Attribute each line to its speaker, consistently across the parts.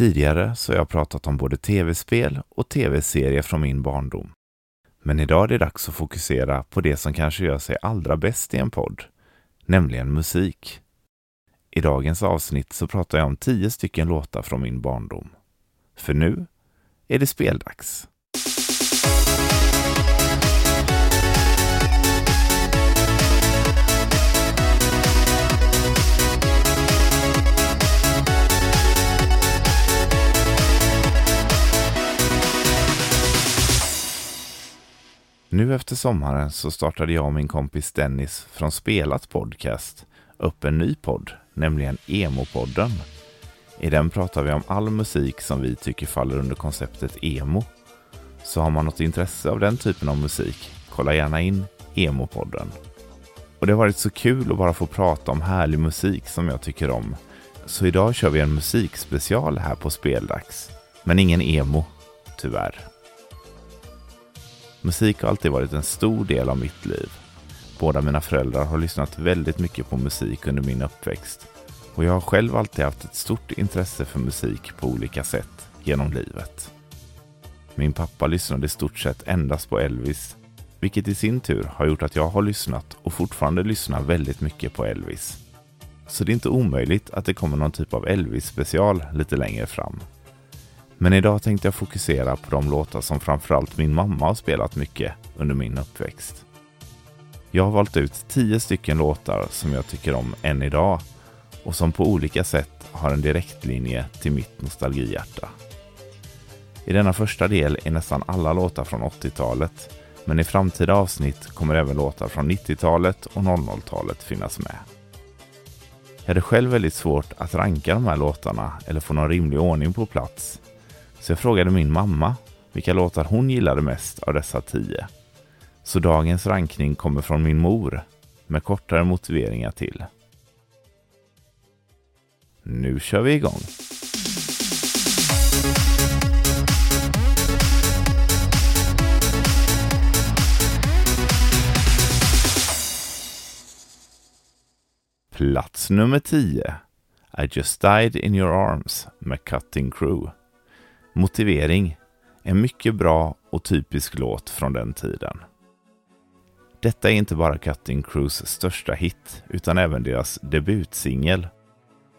Speaker 1: Tidigare så har jag pratat om både tv-spel och tv-serier från min barndom. Men idag är det dags att fokusera på det som kanske gör sig allra bäst i en podd, nämligen musik. I dagens avsnitt så pratar jag om tio stycken låtar från min barndom. För nu är det speldags. Nu efter sommaren så startade jag och min kompis Dennis från Spelat Podcast upp en ny podd, nämligen Emo-podden. I den pratar vi om all musik som vi tycker faller under konceptet emo. Så har man något intresse av den typen av musik, kolla gärna in Emo-podden. Och det har varit så kul att bara få prata om härlig musik som jag tycker om. Så idag kör vi en musikspecial här på Speldags. Men ingen emo, tyvärr. Musik har alltid varit en stor del av mitt liv. Båda mina föräldrar har lyssnat väldigt mycket på musik under min uppväxt och jag har själv alltid haft ett stort intresse för musik på olika sätt genom livet. Min pappa lyssnade i stort sett endast på Elvis, vilket i sin tur har gjort att jag har lyssnat och fortfarande lyssnar väldigt mycket på Elvis. Så det är inte omöjligt att det kommer någon typ av Elvis-special lite längre fram. Men idag tänkte jag fokusera på de låtar som framförallt min mamma har spelat mycket under min uppväxt. Jag har valt ut tio stycken låtar som jag tycker om än idag och som på olika sätt har en direktlinje till mitt nostalgihjärta. I denna första del är nästan alla låtar från 80-talet men i framtida avsnitt kommer även låtar från 90-talet och 00-talet finnas med. Jag hade själv väldigt svårt att ranka de här låtarna eller få någon rimlig ordning på plats så jag frågade min mamma vilka låtar hon gillade mest av dessa tio. Så dagens rankning kommer från min mor med kortare motiveringar till. Nu kör vi igång! Plats nummer 10 I just died in your arms med Cutting Crew. Motivering. En mycket bra och typisk låt från den tiden. Detta är inte bara Cutting Crews största hit, utan även deras debutsingel.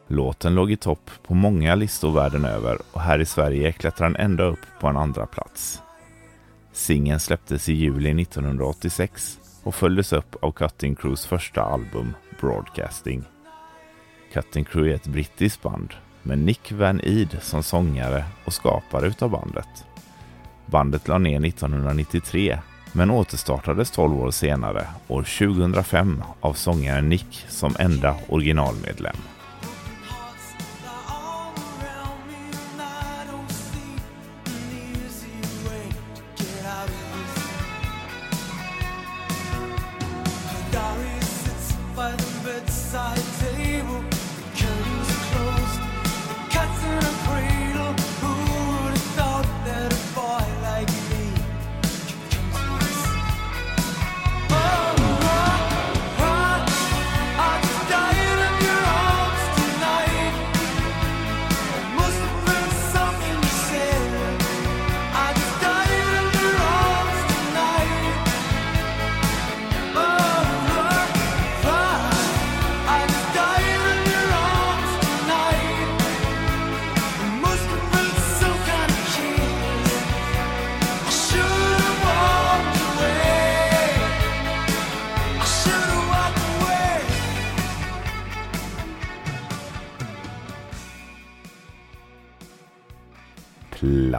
Speaker 1: Låten låg i topp på många listor världen över och här i Sverige klättrar den ända upp på en andra plats. Singeln släpptes i juli 1986 och följdes upp av Cutting Crews första album Broadcasting. Cutting Crew är ett brittiskt band med Nick Van Eid som sångare och skapare utav bandet. Bandet la ner 1993 men återstartades 12 år senare, år 2005, av sångaren Nick som enda originalmedlem.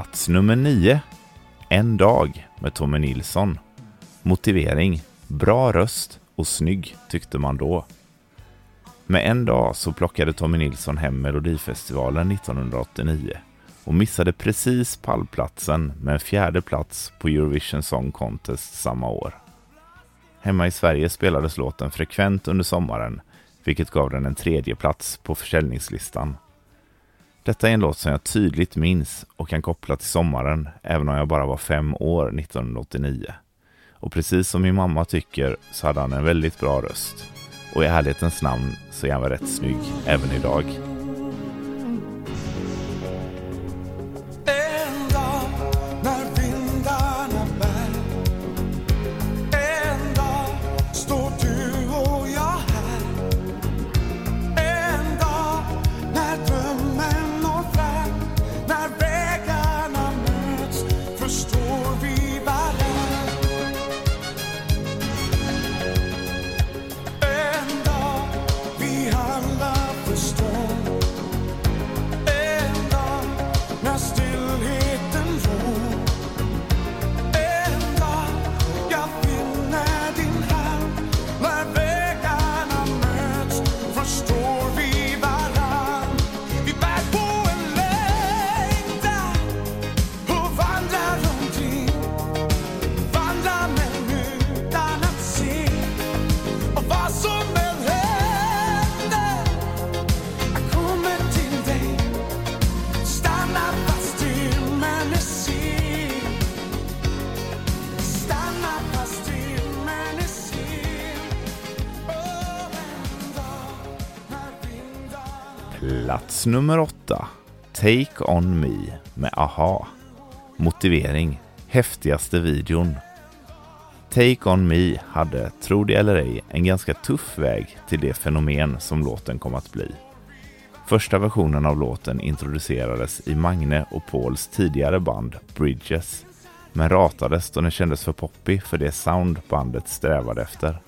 Speaker 1: Plats nummer 9. En dag med Tommy Nilsson. Motivering. Bra röst och snygg tyckte man då. Med en dag så plockade Tommy Nilsson hem Melodifestivalen 1989 och missade precis pallplatsen med en fjärde plats på Eurovision Song Contest samma år. Hemma i Sverige spelades låten frekvent under sommaren vilket gav den en tredje plats på försäljningslistan. Detta är en låt som jag tydligt minns och kan koppla till sommaren, även om jag bara var fem år 1989. Och precis som min mamma tycker så hade han en väldigt bra röst. Och i ärlighetens namn så är han väl rätt snygg även idag. Plats nummer åtta. Take On Me med AHA. Motivering. Häftigaste videon. Take On Me hade, tro det eller ej, en ganska tuff väg till det fenomen som låten kom att bli. Första versionen av låten introducerades i Magne och Pauls tidigare band Bridges, men ratades då den kändes för poppig för det sound bandet strävade efter.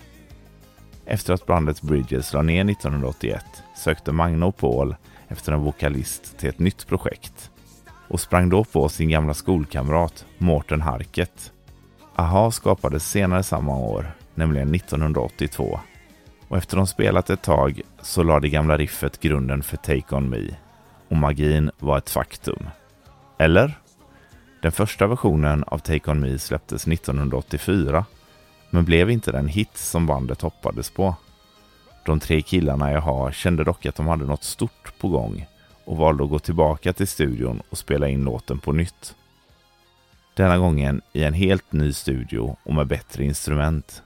Speaker 1: Efter att bandet Bridges la ner 1981 sökte Magne och Paul efter en vokalist till ett nytt projekt och sprang då på sin gamla skolkamrat Mårten Harket. Aha skapades senare samma år, nämligen 1982 och efter de spelat ett tag så la det gamla riffet grunden för Take On Me och magin var ett faktum. Eller? Den första versionen av Take On Me släpptes 1984 men blev inte den hit som bandet hoppades på. De tre killarna jag har kände dock att de hade något stort på gång och valde att gå tillbaka till studion och spela in låten på nytt. Denna gången i en helt ny studio och med bättre instrument.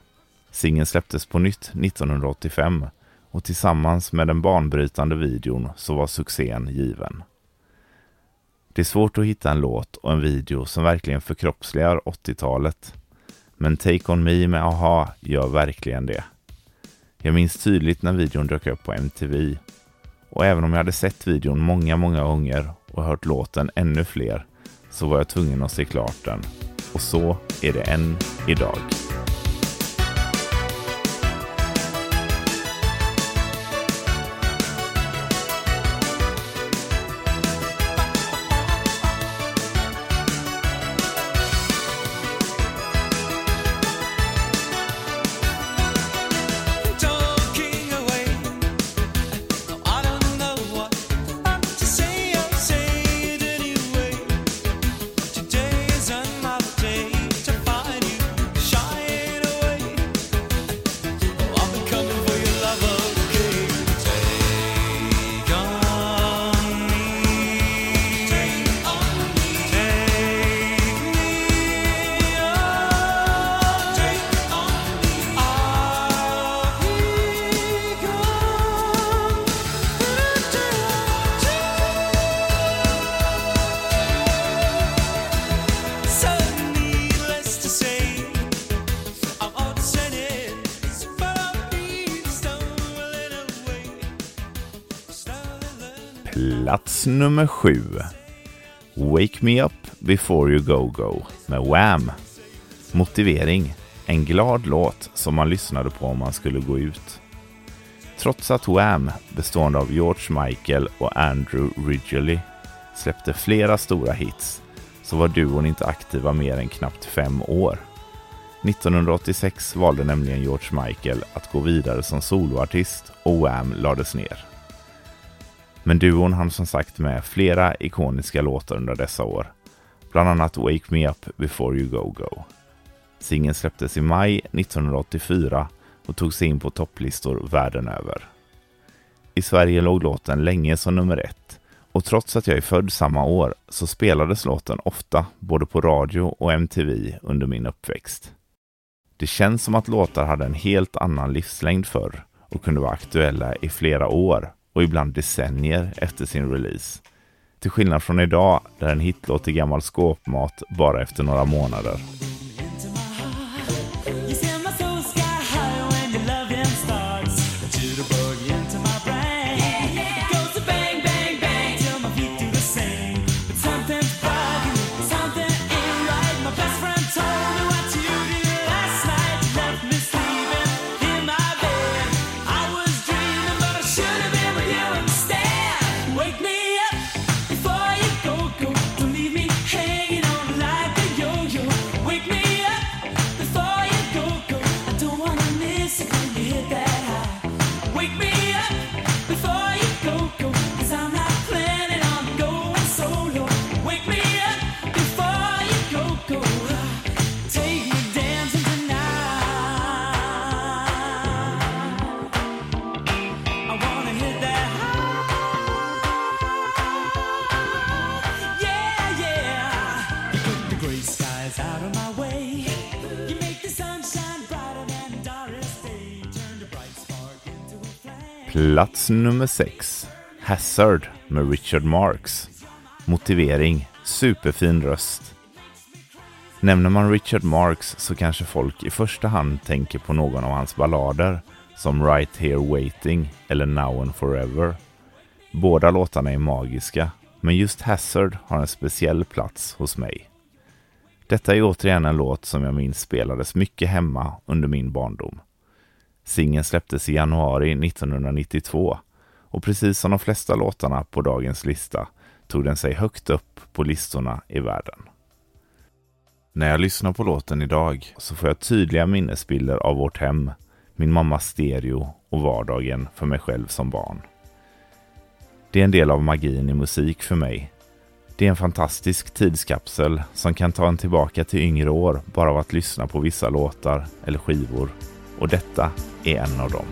Speaker 1: Singeln släpptes på nytt 1985 och tillsammans med den banbrytande videon så var succén given. Det är svårt att hitta en låt och en video som verkligen förkroppsligar 80-talet. Men Take On Me med AHA gör verkligen det. Jag minns tydligt när videon dök upp på MTV. Och även om jag hade sett videon många, många gånger och hört låten ännu fler så var jag tvungen att se klart den. Och så är det än idag. Plats nummer sju. Wake Me Up Before You Go Go med Wham. Motivering. En glad låt som man lyssnade på om man skulle gå ut. Trots att Wham, bestående av George Michael och Andrew Ridgeley, släppte flera stora hits så var duon inte aktiva mer än knappt fem år. 1986 valde nämligen George Michael att gå vidare som soloartist och Wham lades ner. Men duon hann som sagt med flera ikoniska låtar under dessa år. Bland annat Wake Me Up Before You Go Go. Singeln släpptes i maj 1984 och tog sig in på topplistor världen över. I Sverige låg låten länge som nummer ett och trots att jag är född samma år så spelades låten ofta både på radio och MTV under min uppväxt. Det känns som att låtar hade en helt annan livslängd förr och kunde vara aktuella i flera år och ibland decennier efter sin release. Till skillnad från idag där en hitlåt är gammal skåpmat bara efter några månader. Plats nummer 6. Hazard med Richard Marx. Motivering, superfin röst. Nämner man Richard Marx så kanske folk i första hand tänker på någon av hans ballader som Right Here Waiting eller Now and Forever. Båda låtarna är magiska, men just Hazard har en speciell plats hos mig. Detta är återigen en låt som jag minns spelades mycket hemma under min barndom. Singeln släpptes i januari 1992 och precis som de flesta låtarna på dagens lista tog den sig högt upp på listorna i världen. När jag lyssnar på låten idag så får jag tydliga minnesbilder av vårt hem, min mammas stereo och vardagen för mig själv som barn. Det är en del av magin i musik för mig. Det är en fantastisk tidskapsel som kan ta en tillbaka till yngre år bara av att lyssna på vissa låtar eller skivor. Och detta är en av dem.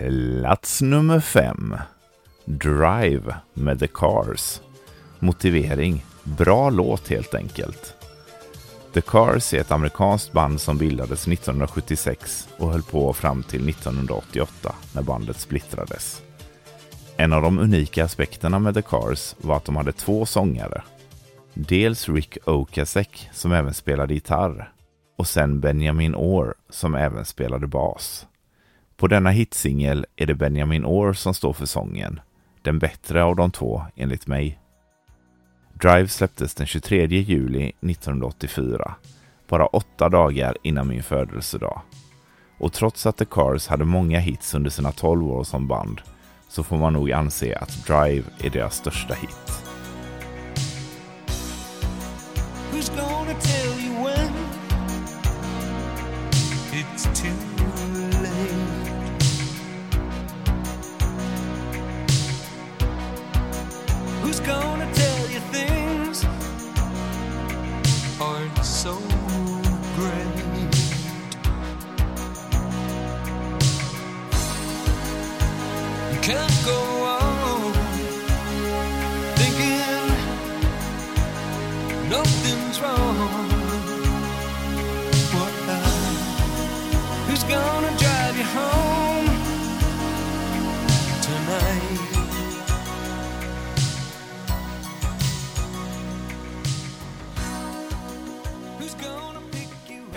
Speaker 1: Plats nummer fem. Drive med The Cars. Motivering. Bra låt helt enkelt. The Cars är ett amerikanskt band som bildades 1976 och höll på fram till 1988 när bandet splittrades. En av de unika aspekterna med The Cars var att de hade två sångare. Dels Rick Ocasek som även spelade gitarr och sen Benjamin Orr som även spelade bas. På denna hitsingel är det Benjamin Orr som står för sången. Den bättre av de två, enligt mig. Drive släpptes den 23 juli 1984, bara åtta dagar innan min födelsedag. Och trots att The Cars hade många hits under sina 12 år som band så får man nog anse att Drive är deras största hit.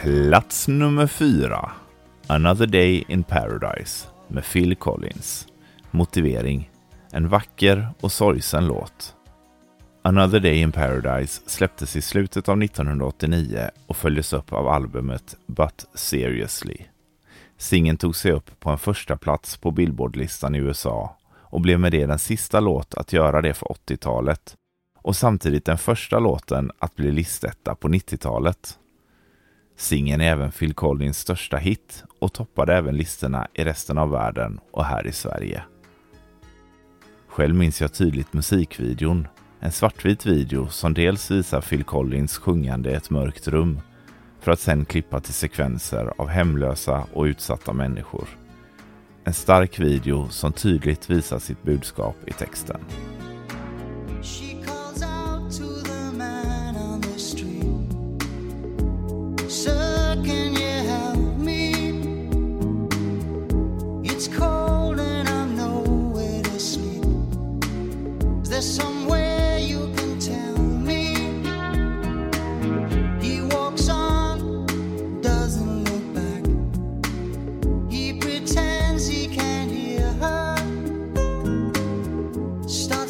Speaker 1: Plats nummer fyra. Another Day in Paradise med Phil Collins. Motivering. En vacker och sorgsen låt. Another Day in Paradise släpptes i slutet av 1989 och följdes upp av albumet But Seriously. Singen tog sig upp på en första plats på Billboardlistan i USA och blev med det den sista låt att göra det för 80-talet och samtidigt den första låten att bli listetta på 90-talet. Singeln är även Phil Collins största hit och toppade även listorna i resten av världen och här i Sverige. Själv minns jag tydligt musikvideon, en svartvit video som dels visar Phil Collins sjungande i ett mörkt rum för att sen klippa till sekvenser av hemlösa och utsatta människor. En stark video som tydligt visar sitt budskap i texten. Plats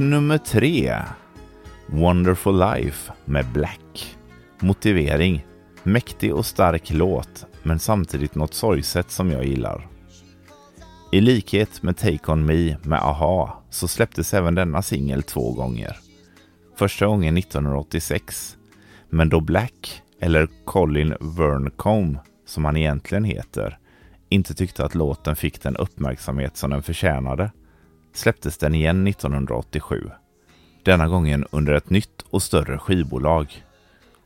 Speaker 1: nummer tre. Wonderful Life med Black. Motivering. Mäktig och stark låt, men samtidigt något sorgset som jag gillar. I likhet med Take On Me med AHA så släpptes även denna singel två gånger. Första gången 1986, men då Black, eller Colin Verncombe som han egentligen heter, inte tyckte att låten fick den uppmärksamhet som den förtjänade släpptes den igen 1987. Denna gången under ett nytt och större skivbolag.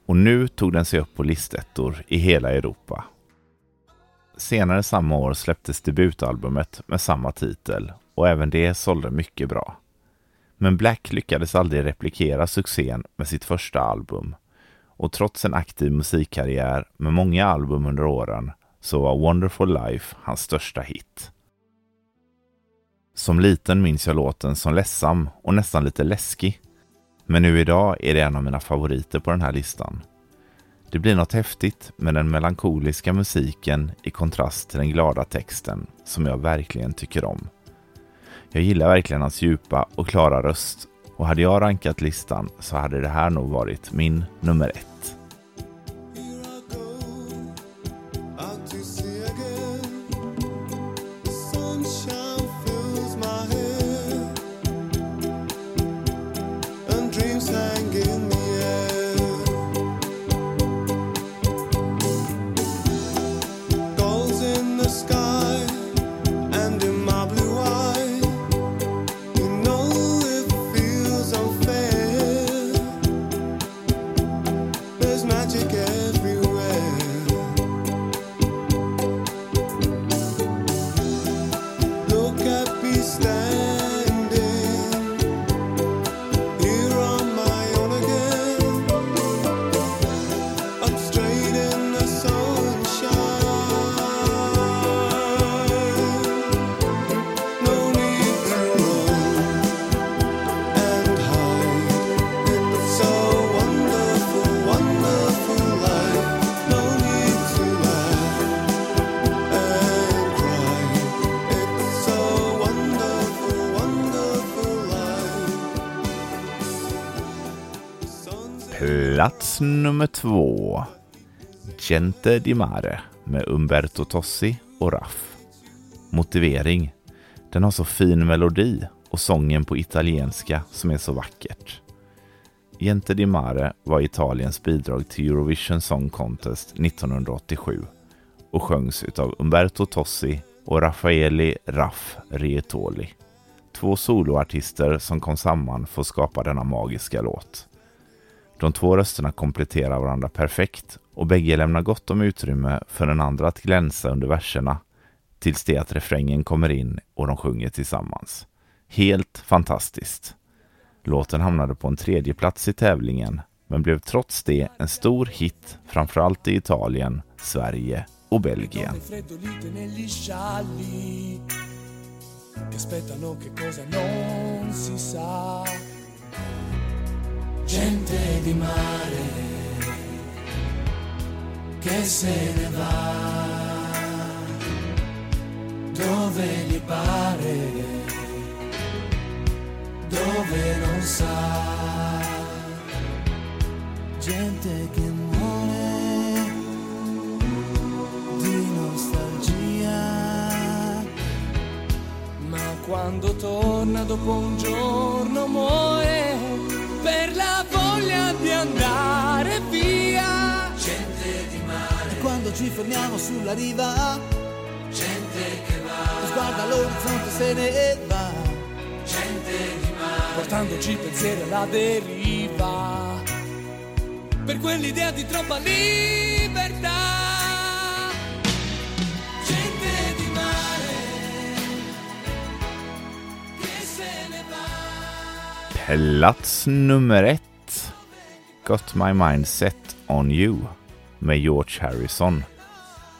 Speaker 1: Och nu tog den sig upp på listettor i hela Europa. Senare samma år släpptes debutalbumet med samma titel och även det sålde mycket bra. Men Black lyckades aldrig replikera succén med sitt första album. Och trots en aktiv musikkarriär med många album under åren så var Wonderful Life hans största hit. Som liten minns jag låten som ledsam och nästan lite läskig. Men nu idag är det en av mina favoriter på den här listan. Det blir något häftigt med den melankoliska musiken i kontrast till den glada texten som jag verkligen tycker om. Jag gillar verkligen hans djupa och klara röst och hade jag rankat listan så hade det här nog varit min nummer ett. Plats nummer två. Gente di Mare med Umberto Tossi och Raff. Motivering. Den har så fin melodi och sången på italienska som är så vackert. Gente di Mare var Italiens bidrag till Eurovision Song Contest 1987 och sjöngs av Umberto Tossi och Raffaeli Raff Rietoli. Två soloartister som kom samman för att skapa denna magiska låt. De två rösterna kompletterar varandra perfekt och bägge lämnar gott om utrymme för den andra att glänsa under verserna tills det att refrängen kommer in och de sjunger tillsammans. Helt fantastiskt. Låten hamnade på en tredje plats i tävlingen men blev trots det en stor hit framförallt i Italien, Sverige och Belgien. Che aspettano che cosa non si sa gente di mare che se ne va. Dove gli pare, dove non sa, gente che muore di nostalgia, ma quando torna dopo un giorno muore per la di andare via. Gente di mare. E quando ci fermiamo sulla riva,
Speaker 2: Sguarda l'orizzonte se ne va Portandoci pensieri alla deriva Per quell'idea di troppa libertà Gente di mare Che se ne va
Speaker 1: Plats nummer ett. Got My Mind Set On You med George Harrison.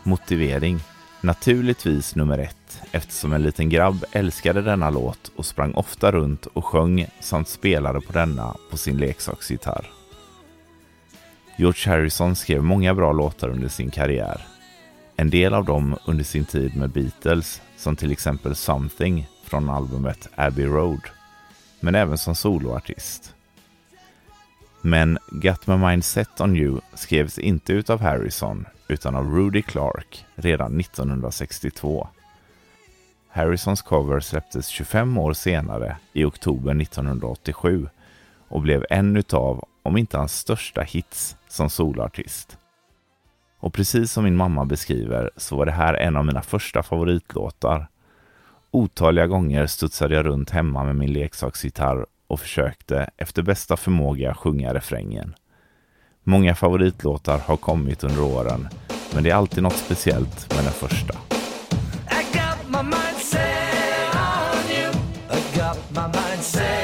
Speaker 1: Motivering. Naturligtvis nummer ett eftersom en liten grabb älskade denna låt och sprang ofta runt och sjöng samt spelade på denna på sin leksaksgitarr. George Harrison skrev många bra låtar under sin karriär. En del av dem under sin tid med Beatles, som till exempel Something från albumet Abbey Road, men även som soloartist. Men Got My Mind Set On You skrevs inte utav Harrison utan av Rudy Clark redan 1962. Harrisons cover släpptes 25 år senare i oktober 1987 och blev en utav, om inte hans största hits som soloartist. Och precis som min mamma beskriver så var det här en av mina första favoritlåtar. Otaliga gånger studsade jag runt hemma med min leksaksgitarr och försökte efter bästa förmåga sjunga refrängen. Många favoritlåtar har kommit under åren, men det är alltid något speciellt med den första.
Speaker 2: I got my mind set on you. I got my mind set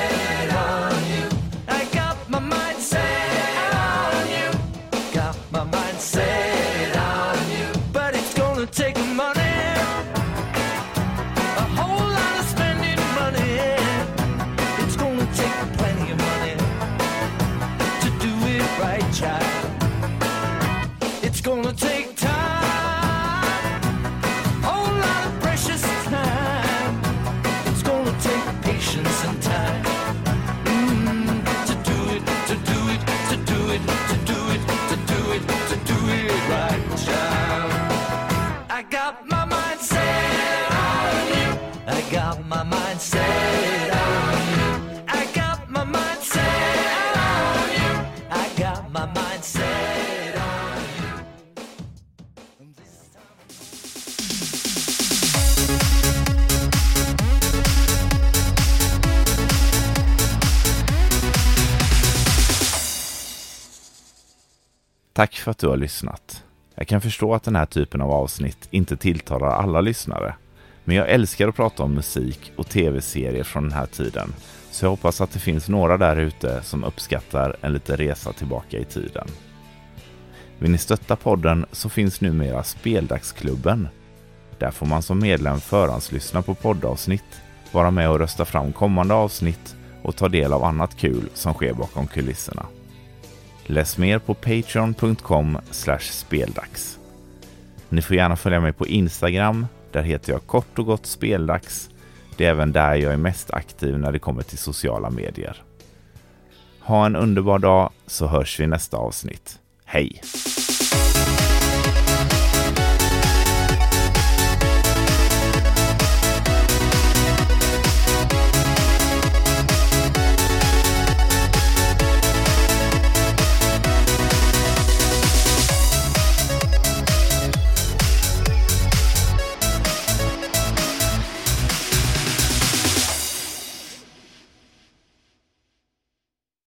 Speaker 2: my mind set on you. I got my mind set on you. I got my mind set on you. This time
Speaker 1: Tack för att du har lyssnat. Jag kan förstå att den här typen av avsnitt inte tilltalar alla lyssnare. Men jag älskar att prata om musik och tv-serier från den här tiden. Så jag hoppas att det finns några där ute som uppskattar en liten resa tillbaka i tiden. Vill ni stötta podden så finns numera Speldagsklubben. Där får man som medlem förhandslyssna på poddavsnitt, vara med och rösta fram kommande avsnitt och ta del av annat kul som sker bakom kulisserna. Läs mer på patreon.com speldags. Ni får gärna följa mig på Instagram. Där heter jag kort och gott speldags. Det är även där jag är mest aktiv när det kommer till sociala medier. Ha en underbar dag så hörs vi i nästa avsnitt. Hej!